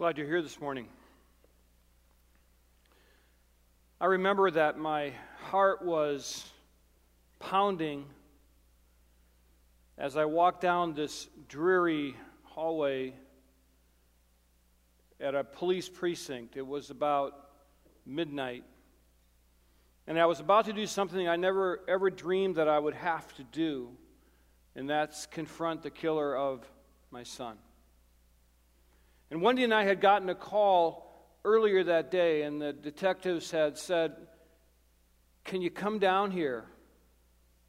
Glad you're here this morning. I remember that my heart was pounding as I walked down this dreary hallway at a police precinct. It was about midnight. And I was about to do something I never ever dreamed that I would have to do, and that's confront the killer of my son. And Wendy and I had gotten a call earlier that day, and the detectives had said, Can you come down here?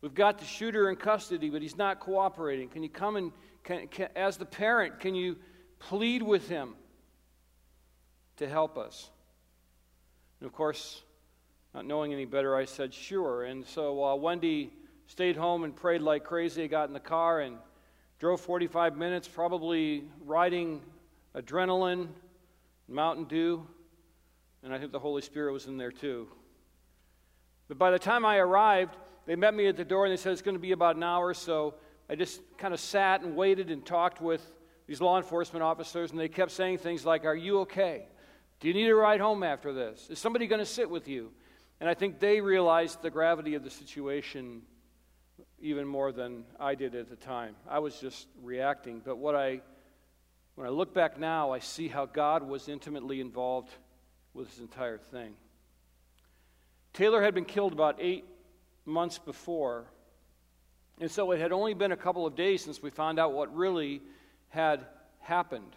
We've got the shooter in custody, but he's not cooperating. Can you come and, can, can, as the parent, can you plead with him to help us? And of course, not knowing any better, I said, Sure. And so while Wendy stayed home and prayed like crazy, I got in the car and drove 45 minutes, probably riding adrenaline, Mountain Dew, and I think the Holy Spirit was in there too. But by the time I arrived, they met me at the door and they said it's going to be about an hour. So I just kind of sat and waited and talked with these law enforcement officers, and they kept saying things like, Are you okay? Do you need a ride home after this? Is somebody going to sit with you? And I think they realized the gravity of the situation even more than I did at the time. I was just reacting. But what I when I look back now, I see how God was intimately involved with this entire thing. Taylor had been killed about eight months before, and so it had only been a couple of days since we found out what really had happened.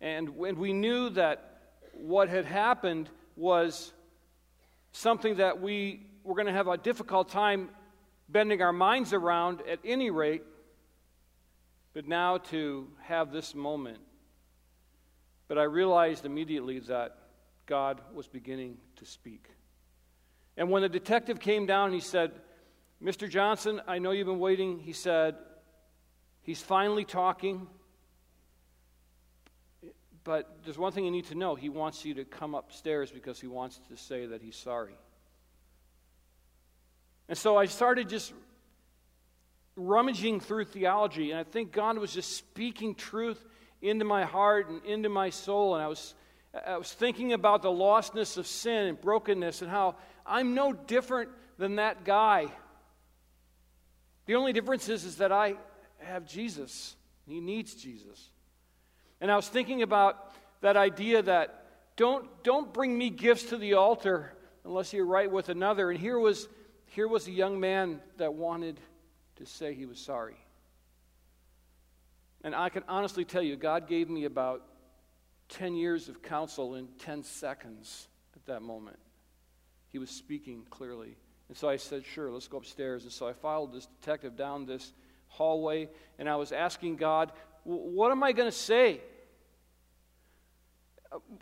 And when we knew that what had happened was something that we were going to have a difficult time bending our minds around at any rate, but now to have this moment. But I realized immediately that God was beginning to speak. And when the detective came down, he said, Mr. Johnson, I know you've been waiting. He said, He's finally talking. But there's one thing you need to know. He wants you to come upstairs because he wants to say that he's sorry. And so I started just rummaging through theology, and I think God was just speaking truth into my heart and into my soul. And I was, I was thinking about the lostness of sin and brokenness and how I'm no different than that guy. The only difference is, is that I have Jesus. He needs Jesus. And I was thinking about that idea that don't, don't bring me gifts to the altar unless you're right with another. And here was, here was a young man that wanted to say he was sorry. And I can honestly tell you, God gave me about 10 years of counsel in 10 seconds at that moment. He was speaking clearly. And so I said, sure, let's go upstairs. And so I followed this detective down this hallway, and I was asking God, what am I going to say?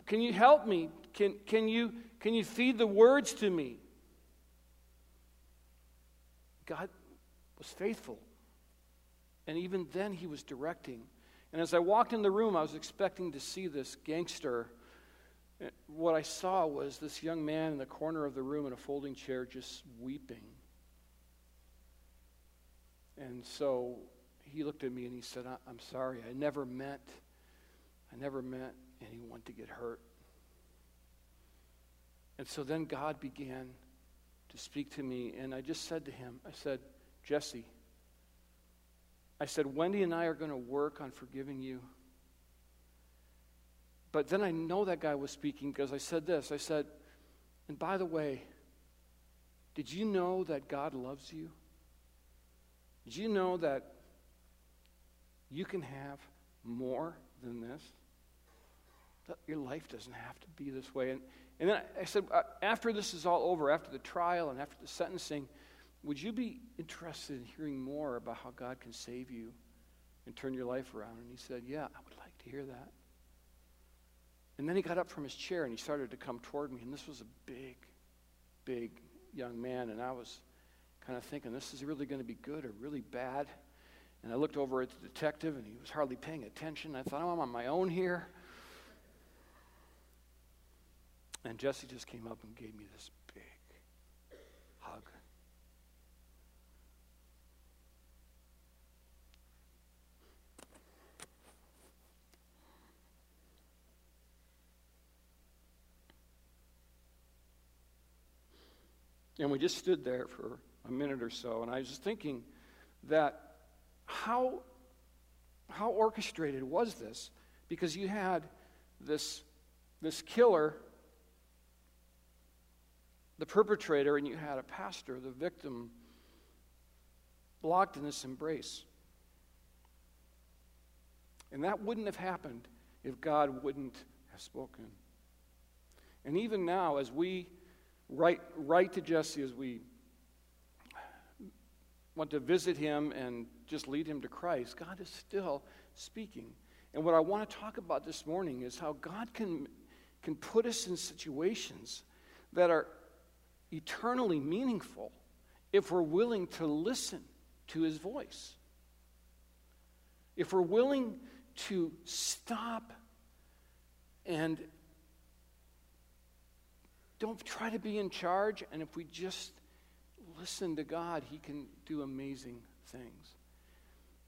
Can you help me? Can, can, you, can you feed the words to me? God was faithful. And even then, he was directing. And as I walked in the room, I was expecting to see this gangster. What I saw was this young man in the corner of the room in a folding chair just weeping. And so he looked at me and he said, I'm sorry. I never meant, I never meant anyone to get hurt. And so then God began to speak to me, and I just said to him, I said, Jesse, I said, Wendy and I are going to work on forgiving you. But then I know that guy was speaking because I said this. I said, and by the way, did you know that God loves you? Did you know that you can have more than this? That your life doesn't have to be this way. And, and then I said, uh, after this is all over, after the trial and after the sentencing, would you be interested in hearing more about how God can save you and turn your life around? And he said, Yeah, I would like to hear that. And then he got up from his chair and he started to come toward me. And this was a big, big young man. And I was kind of thinking, this is really going to be good or really bad. And I looked over at the detective and he was hardly paying attention. I thought, oh, I'm on my own here. And Jesse just came up and gave me this And we just stood there for a minute or so, and I was thinking that how, how orchestrated was this? Because you had this, this killer, the perpetrator, and you had a pastor, the victim, locked in this embrace. And that wouldn't have happened if God wouldn't have spoken. And even now, as we write, write to Jesse, as we want to visit him and just lead him to Christ, God is still speaking. And what I want to talk about this morning is how God can, can put us in situations that are eternally meaningful if we're willing to listen to his voice. If we're willing to stop and don't try to be in charge, and if we just listen to God, He can do amazing things.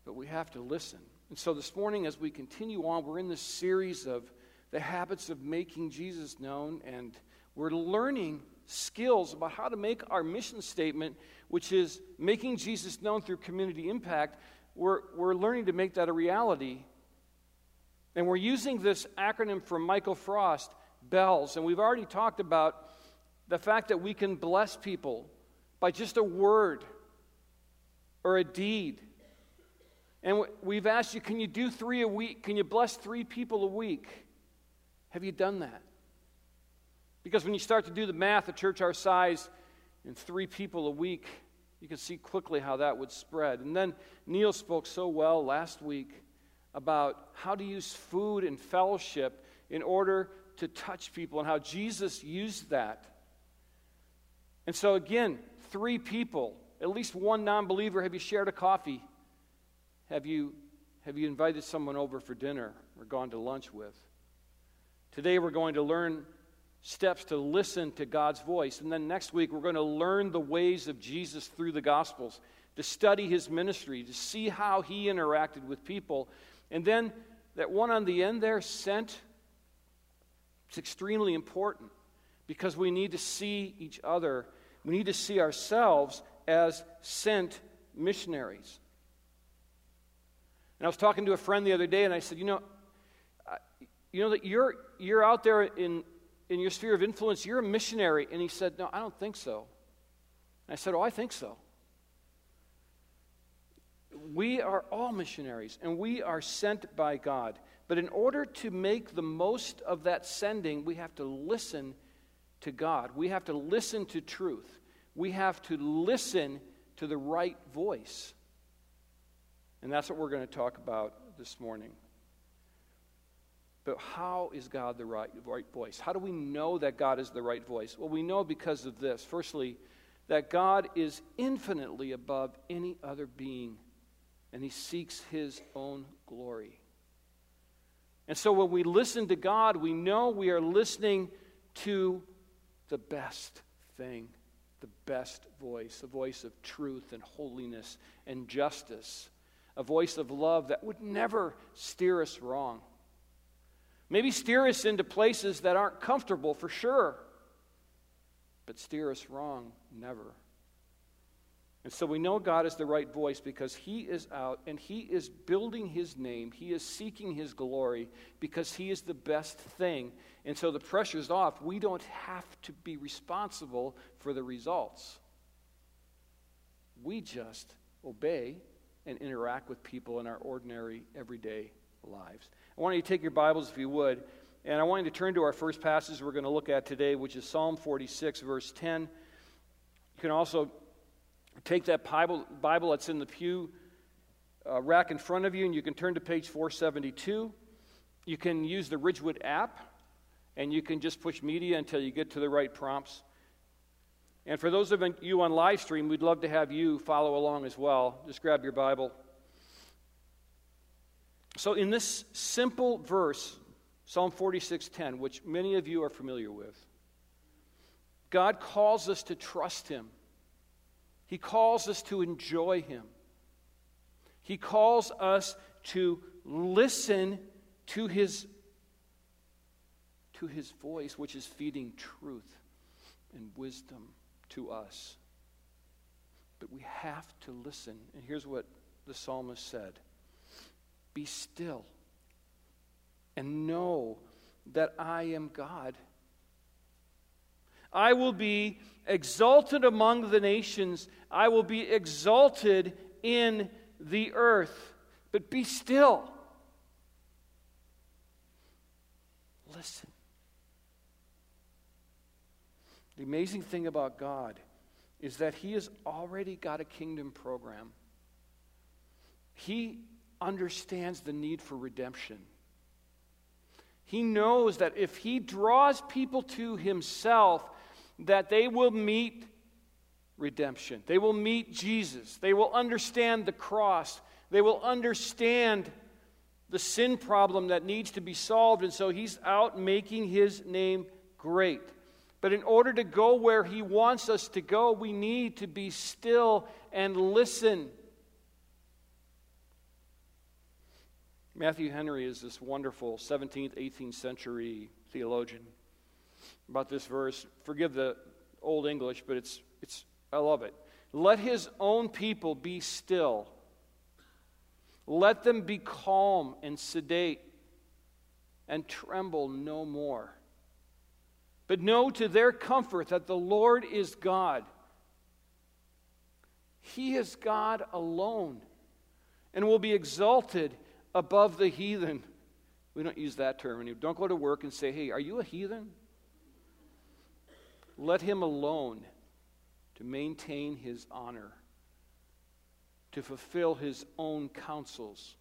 But we have to listen. And so this morning, as we continue on, we're in this series of the habits of making Jesus known, and we're learning skills about how to make our mission statement, which is making Jesus known through community impact. We're, we're learning to make that a reality. And we're using this acronym from Michael Frost, BELLS. And we've already talked about the fact that we can bless people by just a word or a deed and we've asked you, can you do three a week? Can you bless three people a week? Have you done that? Because when you start to do the math, a church our size, and three people a week, you can see quickly how that would spread. And then Neil spoke so well last week about how to use food and fellowship in order to touch people and how Jesus used that. And so, again, three people, at least one non believer, have you shared a coffee? have you, have you invited someone over for dinner or gone to lunch with? Today we're going to learn steps to listen to God's voice. And then next week we're going to learn the ways of Jesus through the Gospels, to study his ministry, to see how he interacted with people. And then that one on the end there, sent, it's extremely important because we need to see each other. We need to see ourselves as sent missionaries. And I was talking to a friend the other day, and I said, you know, you know that you're, you're out there in, in your sphere of influence, you're a missionary. And he said, no, I don't think so. And I said, oh, I think so. We are all missionaries, and we are sent by God. But in order to make the most of that sending, we have to listen to God. We have to listen to truth. We have to listen to the right voice. And that's what we're going to talk about this morning. But how is God the right, right voice? How do we know that God is the right voice? Well, we know because of this. Firstly, that God is infinitely above any other being, and he seeks his own glory. And so when we listen to God, we know we are listening to the best thing, the best voice, a voice of truth and holiness and justice a voice of love that would never steer us wrong. Maybe steer us into places that aren't comfortable for sure, but steer us wrong, never. And so we know God is the right voice because He is out and He is building His name. He is seeking His glory because He is the best thing. And so the pressure's off. We don't have to be responsible for the results. We just obey and interact with people in our ordinary, everyday lives. I want you to take your Bibles, if you would, and I want you to turn to our first passage we're going to look at today, which is Psalm 46, verse 10. You can also take that Bible, Bible that's in the pew uh, rack in front of you, and you can turn to page 472. You can use the Ridgewood app, and you can just push media until you get to the right prompts. And for those of you on live stream, we'd love to have you follow along as well. Just grab your Bible. So in this simple verse, Psalm 46:10, which many of you are familiar with, God calls us to trust him. He calls us to enjoy him. He calls us to listen to his to his voice which is feeding truth and wisdom to us. But we have to listen. And here's what the psalmist said Be still and know that I am God. I will be exalted among the nations, I will be exalted in the earth. But be still. Listen. The amazing thing about God is that He has already got a kingdom program. He understands the need for redemption. He knows that if He draws people to Himself, that they will meet redemption. They will meet Jesus. They will understand the cross. They will understand the sin problem that needs to be solved. And so he's out making his name great. But in order to go where he wants us to go, we need to be still and listen. Matthew Henry is this wonderful 17th, 18th century theologian. About this verse, forgive the old English, but it's, it's, I love it. Let his own people be still let them be calm and sedate and tremble no more. But know to their comfort that the Lord is God. He is God alone and will be exalted above the heathen. We don't use that term anymore. Don't go to work and say, hey, are you a heathen? Let him alone to maintain his honor to fulfill his own counsels,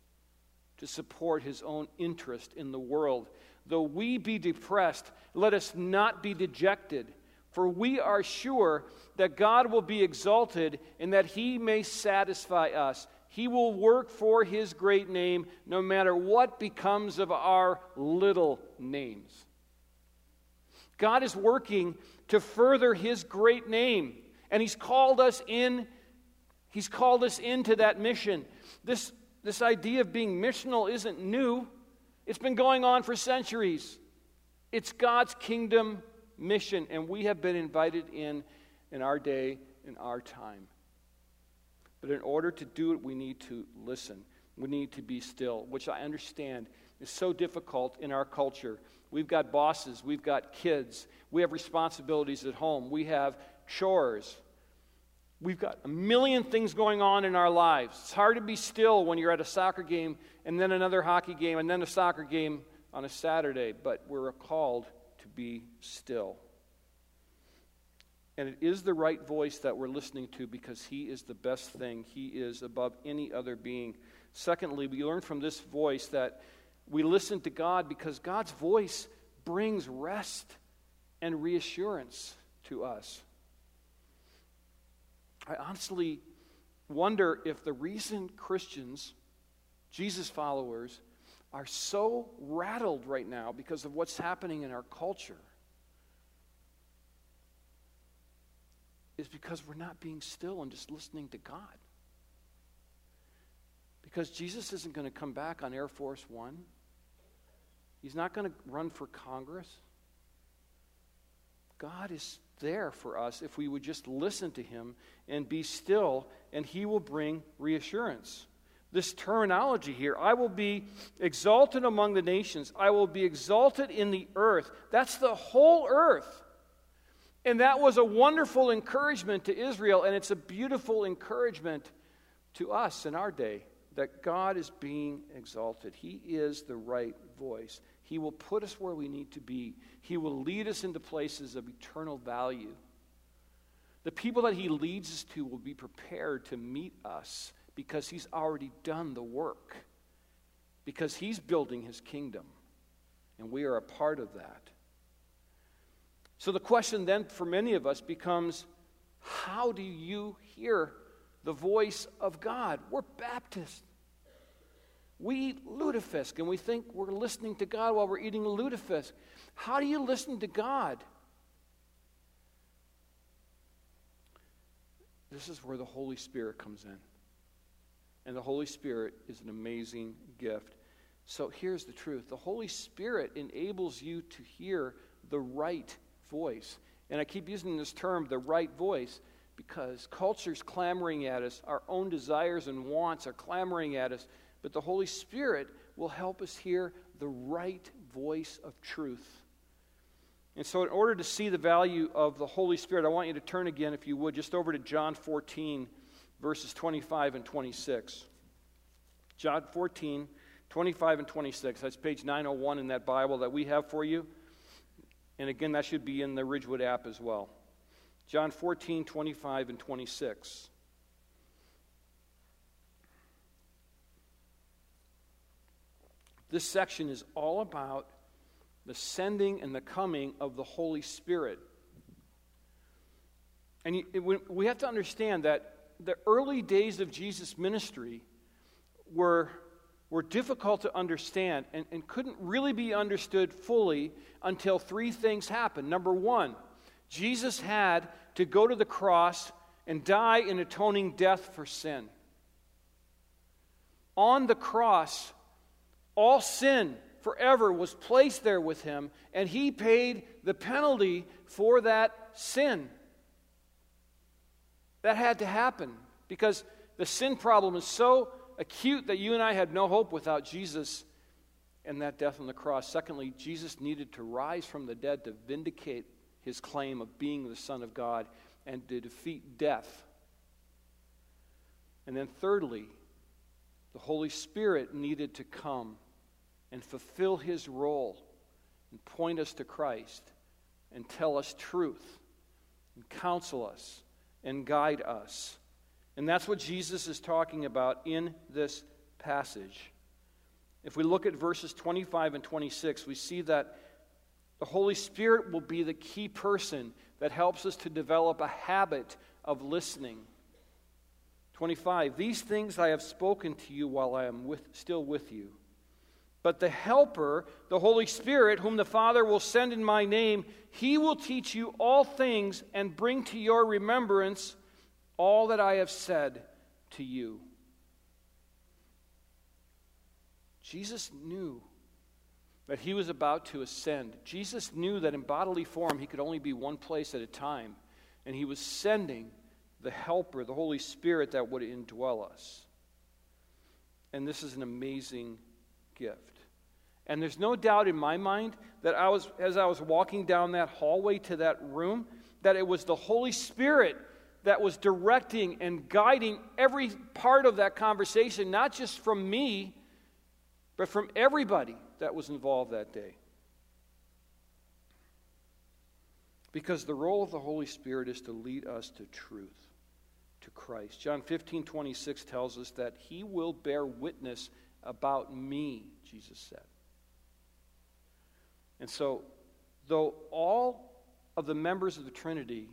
to support his own interest in the world. Though we be depressed, let us not be dejected, for we are sure that God will be exalted and that he may satisfy us. He will work for his great name no matter what becomes of our little names. God is working to further his great name, and he's called us in He's called us into that mission. This, this idea of being missional isn't new, it's been going on for centuries. It's God's kingdom mission, and we have been invited in in our day, in our time. But in order to do it, we need to listen. We need to be still, which I understand is so difficult in our culture. We've got bosses, we've got kids, we have responsibilities at home, we have chores. We've got a million things going on in our lives. It's hard to be still when you're at a soccer game and then another hockey game and then a soccer game on a Saturday, but we're called to be still. And it is the right voice that we're listening to because He is the best thing. He is above any other being. Secondly, we learn from this voice that we listen to God because God's voice brings rest and reassurance to us. I honestly wonder if the reason Christians, Jesus followers, are so rattled right now because of what's happening in our culture is because we're not being still and just listening to God. Because Jesus isn't going to come back on Air Force One. He's not going to run for Congress. God is there for us if we would just listen to him and be still, and he will bring reassurance. This terminology here I will be exalted among the nations, I will be exalted in the earth. That's the whole earth. And that was a wonderful encouragement to Israel, and it's a beautiful encouragement to us in our day that God is being exalted. He is the right voice. He will put us where we need to be. He will lead us into places of eternal value. The people that He leads us to will be prepared to meet us because He's already done the work, because He's building His kingdom, and we are a part of that. So the question then for many of us becomes how do you hear the voice of God? We're Baptists. We eat lutefisk and we think we're listening to God while we're eating lutefisk. How do you listen to God? This is where the Holy Spirit comes in. And the Holy Spirit is an amazing gift. So here's the truth the Holy Spirit enables you to hear the right voice. And I keep using this term, the right voice, because culture's clamoring at us, our own desires and wants are clamoring at us, but the Holy Spirit will help us hear the right voice of truth. And so, in order to see the value of the Holy Spirit, I want you to turn again, if you would, just over to John 14, verses 25 and 26. John 14, 25 and 26. That's page 901 in that Bible that we have for you. And again, that should be in the Ridgewood app as well. John 14, 25 and 26. This section is all about the sending and the coming of the Holy Spirit. And we have to understand that the early days of Jesus' ministry were, were difficult to understand and, and couldn't really be understood fully until three things happened. Number one, Jesus had to go to the cross and die an atoning death for sin. On the cross, all sin forever was placed there with him, and he paid the penalty for that sin. That had to happen because the sin problem is so acute that you and I had no hope without Jesus and that death on the cross. Secondly, Jesus needed to rise from the dead to vindicate his claim of being the Son of God and to defeat death. And then, thirdly, the Holy Spirit needed to come and fulfill his role and point us to Christ and tell us truth and counsel us and guide us. And that's what Jesus is talking about in this passage. If we look at verses 25 and 26, we see that the Holy Spirit will be the key person that helps us to develop a habit of listening. 25 These things I have spoken to you while I am with, still with you but the Helper, the Holy Spirit, whom the Father will send in my name, he will teach you all things and bring to your remembrance all that I have said to you. Jesus knew that he was about to ascend. Jesus knew that in bodily form he could only be one place at a time, and he was sending the Helper, the Holy Spirit, that would indwell us. And this is an amazing gift. And there's no doubt in my mind that I was, as I was walking down that hallway to that room, that it was the Holy Spirit that was directing and guiding every part of that conversation, not just from me, but from everybody that was involved that day. Because the role of the Holy Spirit is to lead us to truth, to Christ. John 15, 26 tells us that he will bear witness about me, Jesus said. And so, though all of the members of the Trinity,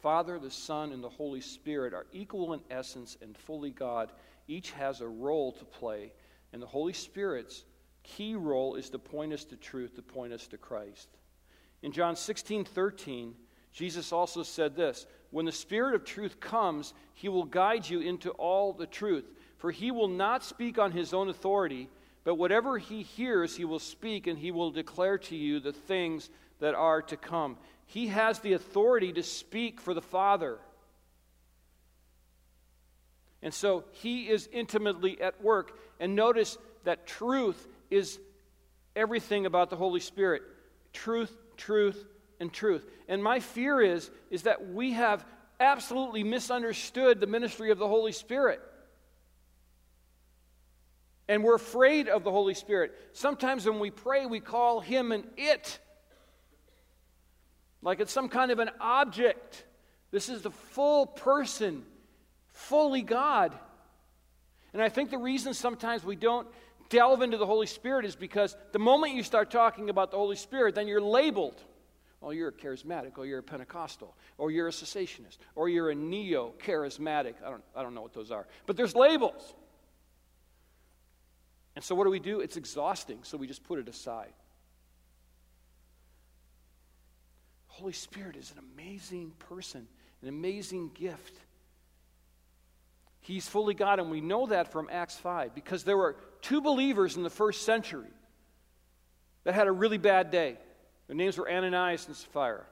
Father, the Son, and the Holy Spirit, are equal in essence and fully God, each has a role to play. And the Holy Spirit's key role is to point us to truth, to point us to Christ. In John 16 13, Jesus also said this When the Spirit of truth comes, he will guide you into all the truth, for he will not speak on his own authority but whatever he hears, he will speak, and he will declare to you the things that are to come. He has the authority to speak for the Father. And so he is intimately at work. And notice that truth is everything about the Holy Spirit truth, truth, and truth. And my fear is, is that we have absolutely misunderstood the ministry of the Holy Spirit. And we're afraid of the Holy Spirit. Sometimes when we pray, we call him an it, like it's some kind of an object. This is the full person, fully God. And I think the reason sometimes we don't delve into the Holy Spirit is because the moment you start talking about the Holy Spirit, then you're labeled. Oh, you're a charismatic, or you're a Pentecostal, or you're a cessationist, or you're a neo charismatic. I don't, I don't know what those are. But there's labels. And so, what do we do? It's exhausting, so we just put it aside. Holy Spirit is an amazing person, an amazing gift. He's fully God, and we know that from Acts 5 because there were two believers in the first century that had a really bad day. Their names were Ananias and Sapphira.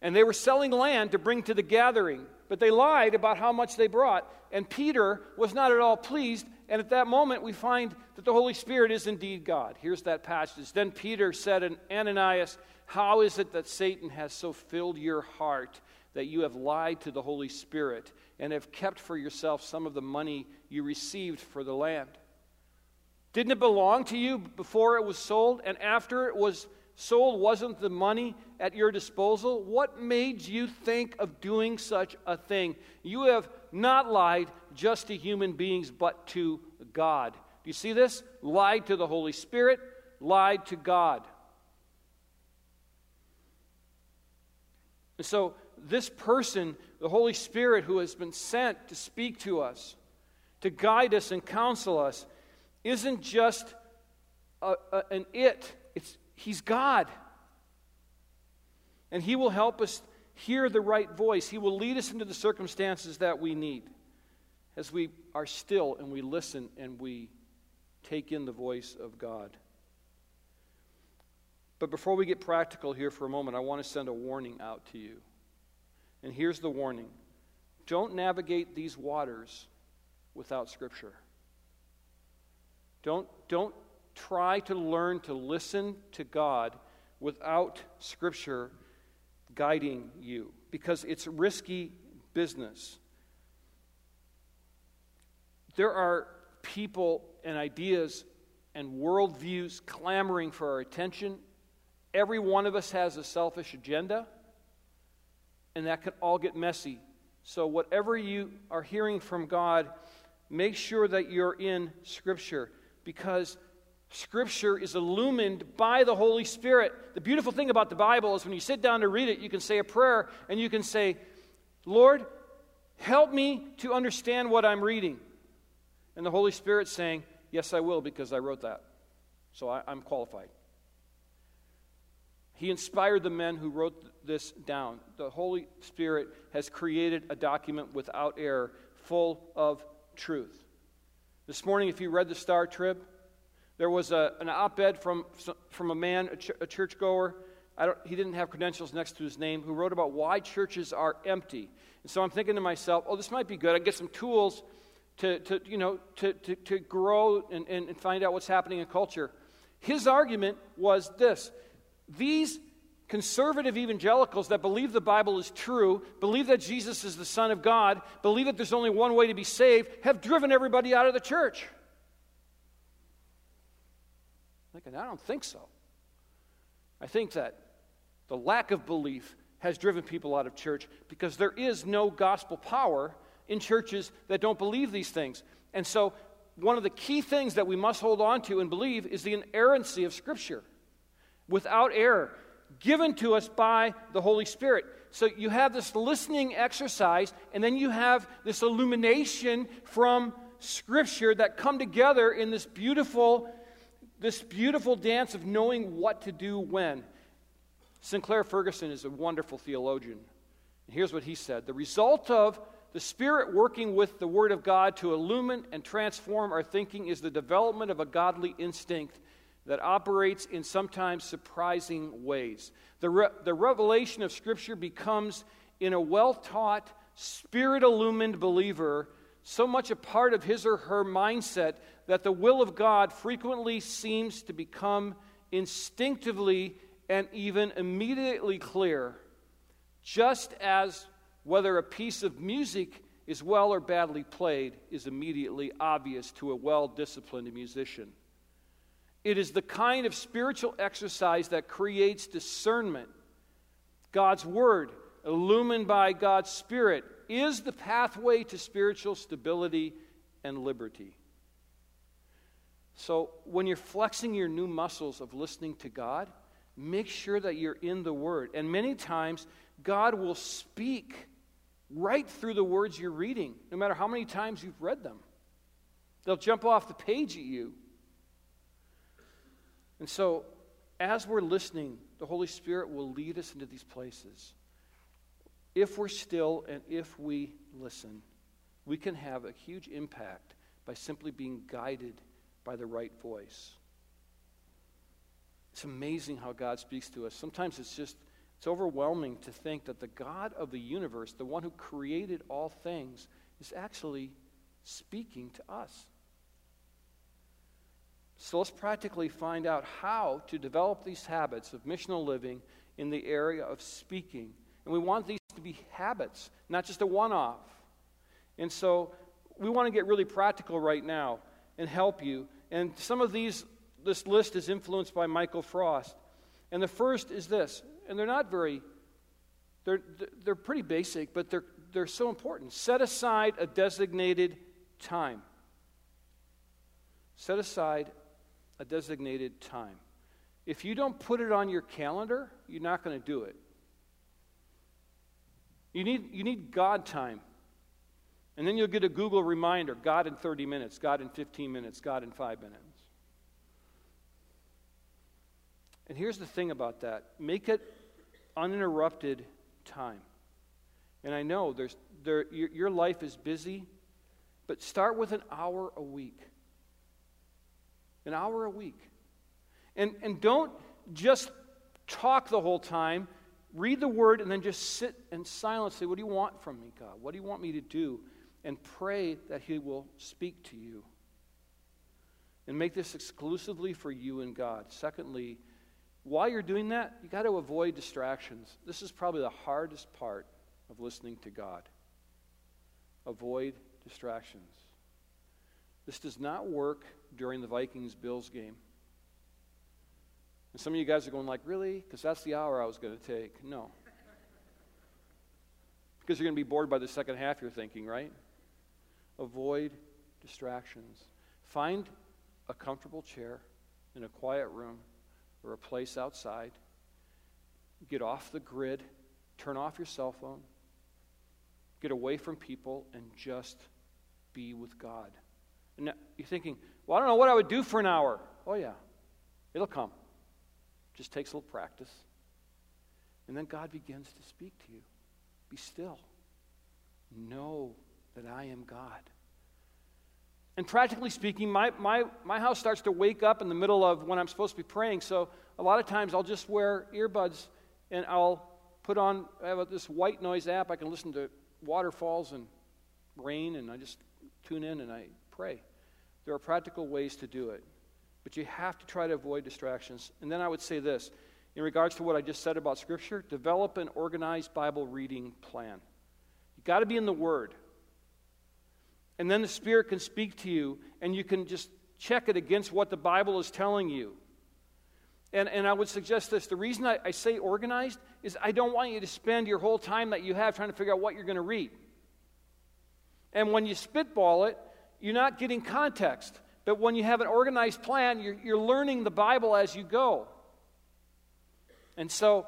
And they were selling land to bring to the gathering, but they lied about how much they brought. And Peter was not at all pleased. And at that moment, we find that the Holy Spirit is indeed God. Here's that passage. Then Peter said, to Ananias, how is it that Satan has so filled your heart that you have lied to the Holy Spirit and have kept for yourself some of the money you received for the land? Didn't it belong to you before it was sold? And after it was sold, wasn't the money at your disposal? What made you think of doing such a thing? You have not lied just to human beings, but to God. Do you see this? Lied to the Holy Spirit, lied to God. And so, this person, the Holy Spirit, who has been sent to speak to us, to guide us and counsel us, isn't just a, a, an it, it's, he's God. And he will help us hear the right voice. He will lead us into the circumstances that we need as we are still and we listen and we take in the voice of God. But before we get practical here for a moment, I want to send a warning out to you. And here's the warning don't navigate these waters without Scripture. Don't, don't try to learn to listen to God without Scripture guiding you because it's risky business. There are people and ideas and worldviews clamoring for our attention. Every one of us has a selfish agenda, and that can all get messy. So, whatever you are hearing from God, make sure that you're in Scripture because Scripture is illumined by the Holy Spirit. The beautiful thing about the Bible is when you sit down to read it, you can say a prayer and you can say, Lord, help me to understand what I'm reading. And the Holy Spirit saying, Yes, I will, because I wrote that. So I, am qualified. He inspired the men who wrote this down. The Holy Spirit has created a document without error, full of truth. This morning, if you read the Star Trib, there was a, an op ed from, from a man, a, ch- a churchgoer. he didn't have credentials next to his name, who wrote about why churches are empty. And so I'm thinking to myself, oh, this might be good. I get some tools to, to you know, to, to, to grow and, and, and find out what's happening in culture. His argument was this these conservative evangelicals that believe the Bible is true, believe that Jesus is the Son of God, believe that there's only one way to be saved, have driven everybody out of the church. Thinking, I don't think so. I think that the lack of belief has driven people out of church because there is no gospel power in churches that don't believe these things. And so, one of the key things that we must hold on to and believe is the inerrancy of Scripture without error given to us by the Holy Spirit. So you have this listening exercise, and then you have this illumination from Scripture that come together in this beautiful, this beautiful dance of knowing what to do when. Sinclair Ferguson is a wonderful theologian. And here's what he said The result of the Spirit working with the Word of God to illumine and transform our thinking is the development of a godly instinct that operates in sometimes surprising ways. The, re- the revelation of Scripture becomes, in a well taught, spirit illumined believer, so much a part of his or her mindset that the will of God frequently seems to become instinctively and even immediately clear, just as whether a piece of music is well or badly played is immediately obvious to a well disciplined musician. It is the kind of spiritual exercise that creates discernment. God's Word, illumined by God's Spirit, is the pathway to spiritual stability and liberty. So, when you're flexing your new muscles of listening to God, make sure that you're in the Word. And many times, God will speak right through the words you're reading, no matter how many times you've read them. They'll jump off the page at you. And so, as we're listening, the Holy Spirit will lead us into these places. If we're still and if we listen, we can have a huge impact by simply being guided by the right voice. It's amazing how God speaks to us. Sometimes it's just It's overwhelming to think that the God of the universe, the one who created all things, is actually speaking to us. So let's practically find out how to develop these habits of missional living in the area of speaking. And we want these to be habits, not just a one off. And so we want to get really practical right now and help you. And some of these, this list is influenced by Michael Frost. And the first is this, and they're not very, they're, they're pretty basic, but they're, they're so important. Set aside a designated time. Set aside a designated time. If you don't put it on your calendar, you're not going to do it. You need, you need God time. And then you'll get a Google reminder God in 30 minutes, God in 15 minutes, God in five minutes. And here's the thing about that make it uninterrupted time. And I know there's, there, your, your life is busy, but start with an hour a week. An hour a week. And, and don't just talk the whole time. Read the word and then just sit in silence. Say, What do you want from me, God? What do you want me to do? and pray that He will speak to you. And make this exclusively for you and God. Secondly, while you're doing that, you got to avoid distractions. This is probably the hardest part of listening to God. Avoid distractions. This does not work during the Vikings Bills game. And some of you guys are going like, "Really?" Because that's the hour I was going to take. No. Because you're going to be bored by the second half, you're thinking, right? Avoid distractions. Find a comfortable chair in a quiet room or a place outside. Get off the grid. Turn off your cell phone. Get away from people and just be with God. And you're thinking, well, I don't know what I would do for an hour. Oh, yeah, it'll come. Just takes a little practice. And then God begins to speak to you. Be still. Know that I am God. And practically speaking, my, my, my house starts to wake up in the middle of when I'm supposed to be praying. So a lot of times I'll just wear earbuds and I'll put on, I have this white noise app. I can listen to waterfalls and rain, and I just tune in and I pray. There are practical ways to do it, but you have to try to avoid distractions. And then I would say this in regards to what I just said about Scripture develop an organized Bible reading plan. You've got to be in the Word. And then the Spirit can speak to you, and you can just check it against what the Bible is telling you. And, and I would suggest this the reason I, I say organized is I don't want you to spend your whole time that you have trying to figure out what you're going to read. And when you spitball it, you're not getting context. But when you have an organized plan, you're, you're learning the Bible as you go. And so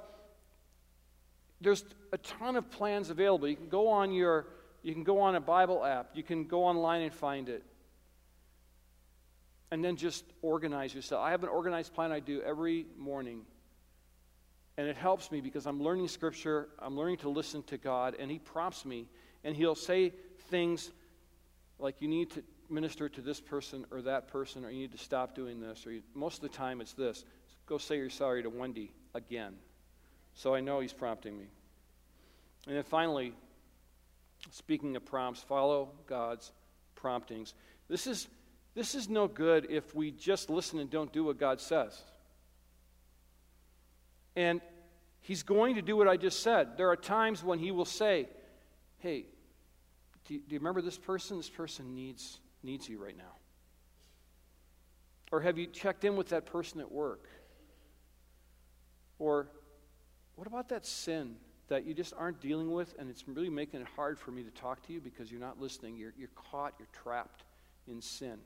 there's a ton of plans available. You can go on your you can go on a Bible app. You can go online and find it. And then just organize yourself. I have an organized plan I do every morning. And it helps me because I'm learning Scripture, I'm learning to listen to God, and He prompts me. And He'll say things like, you need to minister to this person or that person, or you need to stop doing this. Or you, most of the time, it's this go say you're sorry to Wendy again. So I know He's prompting me. And then finally, Speaking of prompts, follow God's promptings. This is, this is no good if we just listen and don't do what God says. And He's going to do what I just said. There are times when He will say, Hey, do you, do you remember this person? This person needs, needs you right now. Or have you checked in with that person at work? Or what about that sin that you just aren't dealing with, and it's really making it hard for me to talk to you because you're not listening. You're, you're caught, you're trapped in sin.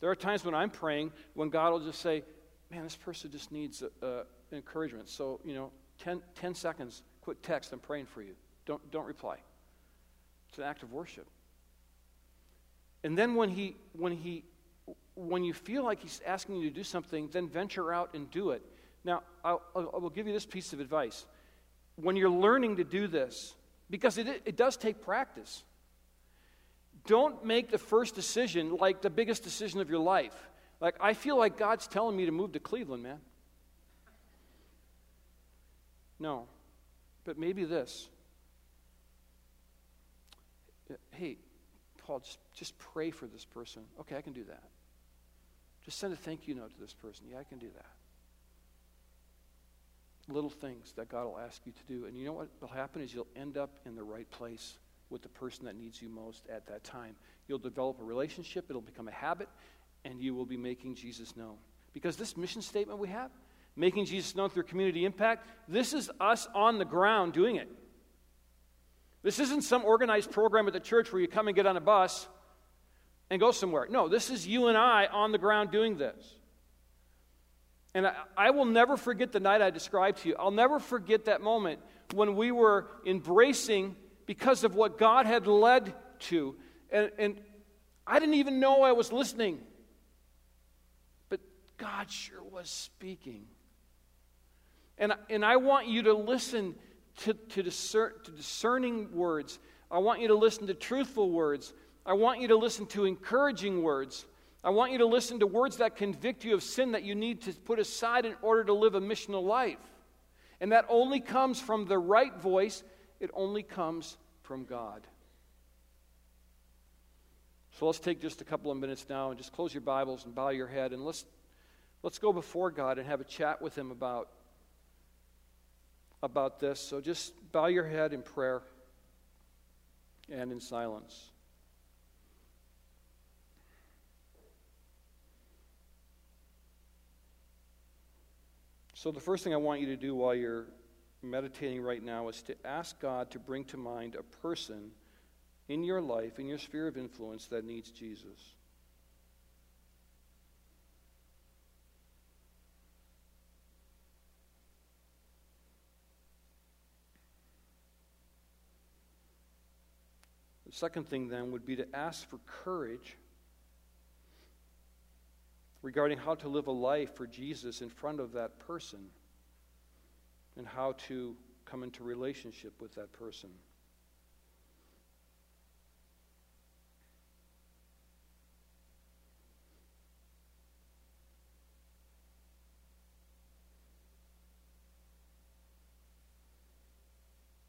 There are times when I'm praying when God will just say, Man, this person just needs uh, encouragement. So, you know, 10, 10 seconds, quick text, I'm praying for you. Don't, don't reply. It's an act of worship. And then when he, when he, when you feel like he's asking you to do something, then venture out and do it. Now, I'll, I will give you this piece of advice when you're learning to do this, because it, it does take practice, don't make the first decision like the biggest decision of your life. Like, I feel like God's telling me to move to Cleveland, man. No. But maybe this. Hey, Paul, just, just pray for this person. Okay, I can do that. Just send a thank you note to this person. Yeah, I can do that. Little things that God will ask you to do. And you know what will happen is you'll end up in the right place with the person that needs you most at that time. You'll develop a relationship, it'll become a habit, and you will be making Jesus known. Because this mission statement we have, making Jesus known through community impact, this is us on the ground doing it. This isn't some organized program at the church where you come and get on a bus and go somewhere. No, this is you and I on the ground doing this. And I, I, will never forget the night I described to you. I'll never forget that moment when we were embracing because of what God had led to. And, and I didn't even know I was listening. But God sure was speaking. And, and I want you to listen to, to, discern, to discerning words. I want you to listen to truthful words. I want you to listen to encouraging words. I want you to listen to words that convict you of sin that you need to put aside in order to live a missional life. And that only comes from the right voice, it only comes from God. So let's take just a couple of minutes now and just close your Bibles and bow your head and let's, let's go before God and have a chat with Him about about this. So just bow your head in prayer and in silence. So, the first thing I want you to do while you're meditating right now is to ask God to bring to mind a person in your life, in your sphere of influence, that needs Jesus. The second thing then would be to ask for courage regarding how to live a life for Jesus in front of that person and how to come into relationship with that person.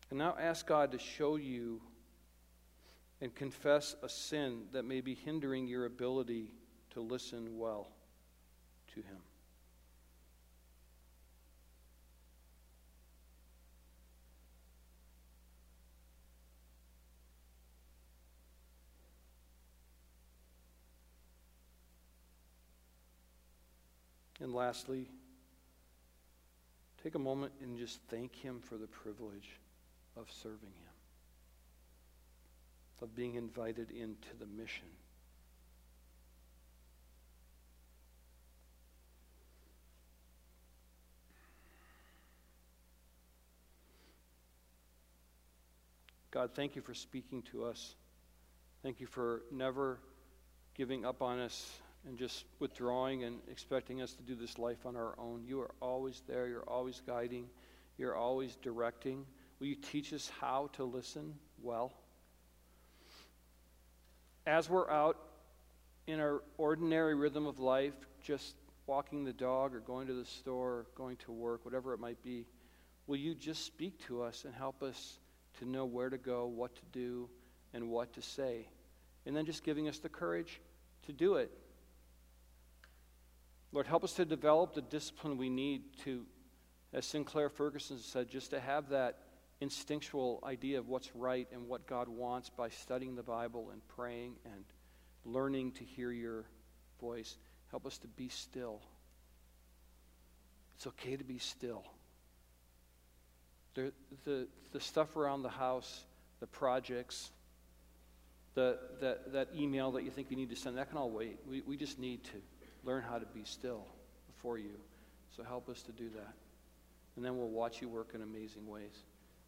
And now ask God to show you and confess a sin that may be hindering your ability to listen well to Him. And lastly, take a moment and just thank Him for the privilege of serving Him of being invited into the mission. God, thank you for speaking to us. Thank you for never giving up on us and just withdrawing and expecting us to do this life on our own. You are always there. You're always guiding. You're always directing. Will you teach us how to listen well? As we're out in our ordinary rhythm of life, just walking the dog or going to the store, or going to work, whatever it might be, will you just speak to us and help us to know where to go, what to do, and what to say? And then just giving us the courage to do it. Lord, help us to develop the discipline we need to, as Sinclair Ferguson said, just to have that instinctual idea of what's right and what God wants by studying the Bible and praying and learning to hear your voice. Help us to be still. It's okay to be still. The, the, the stuff around the house, the projects, the, the, that email that you think you need to send, that can all wait. We, we just need to learn how to be still before you. So help us to do that. And then we'll watch you work in amazing ways.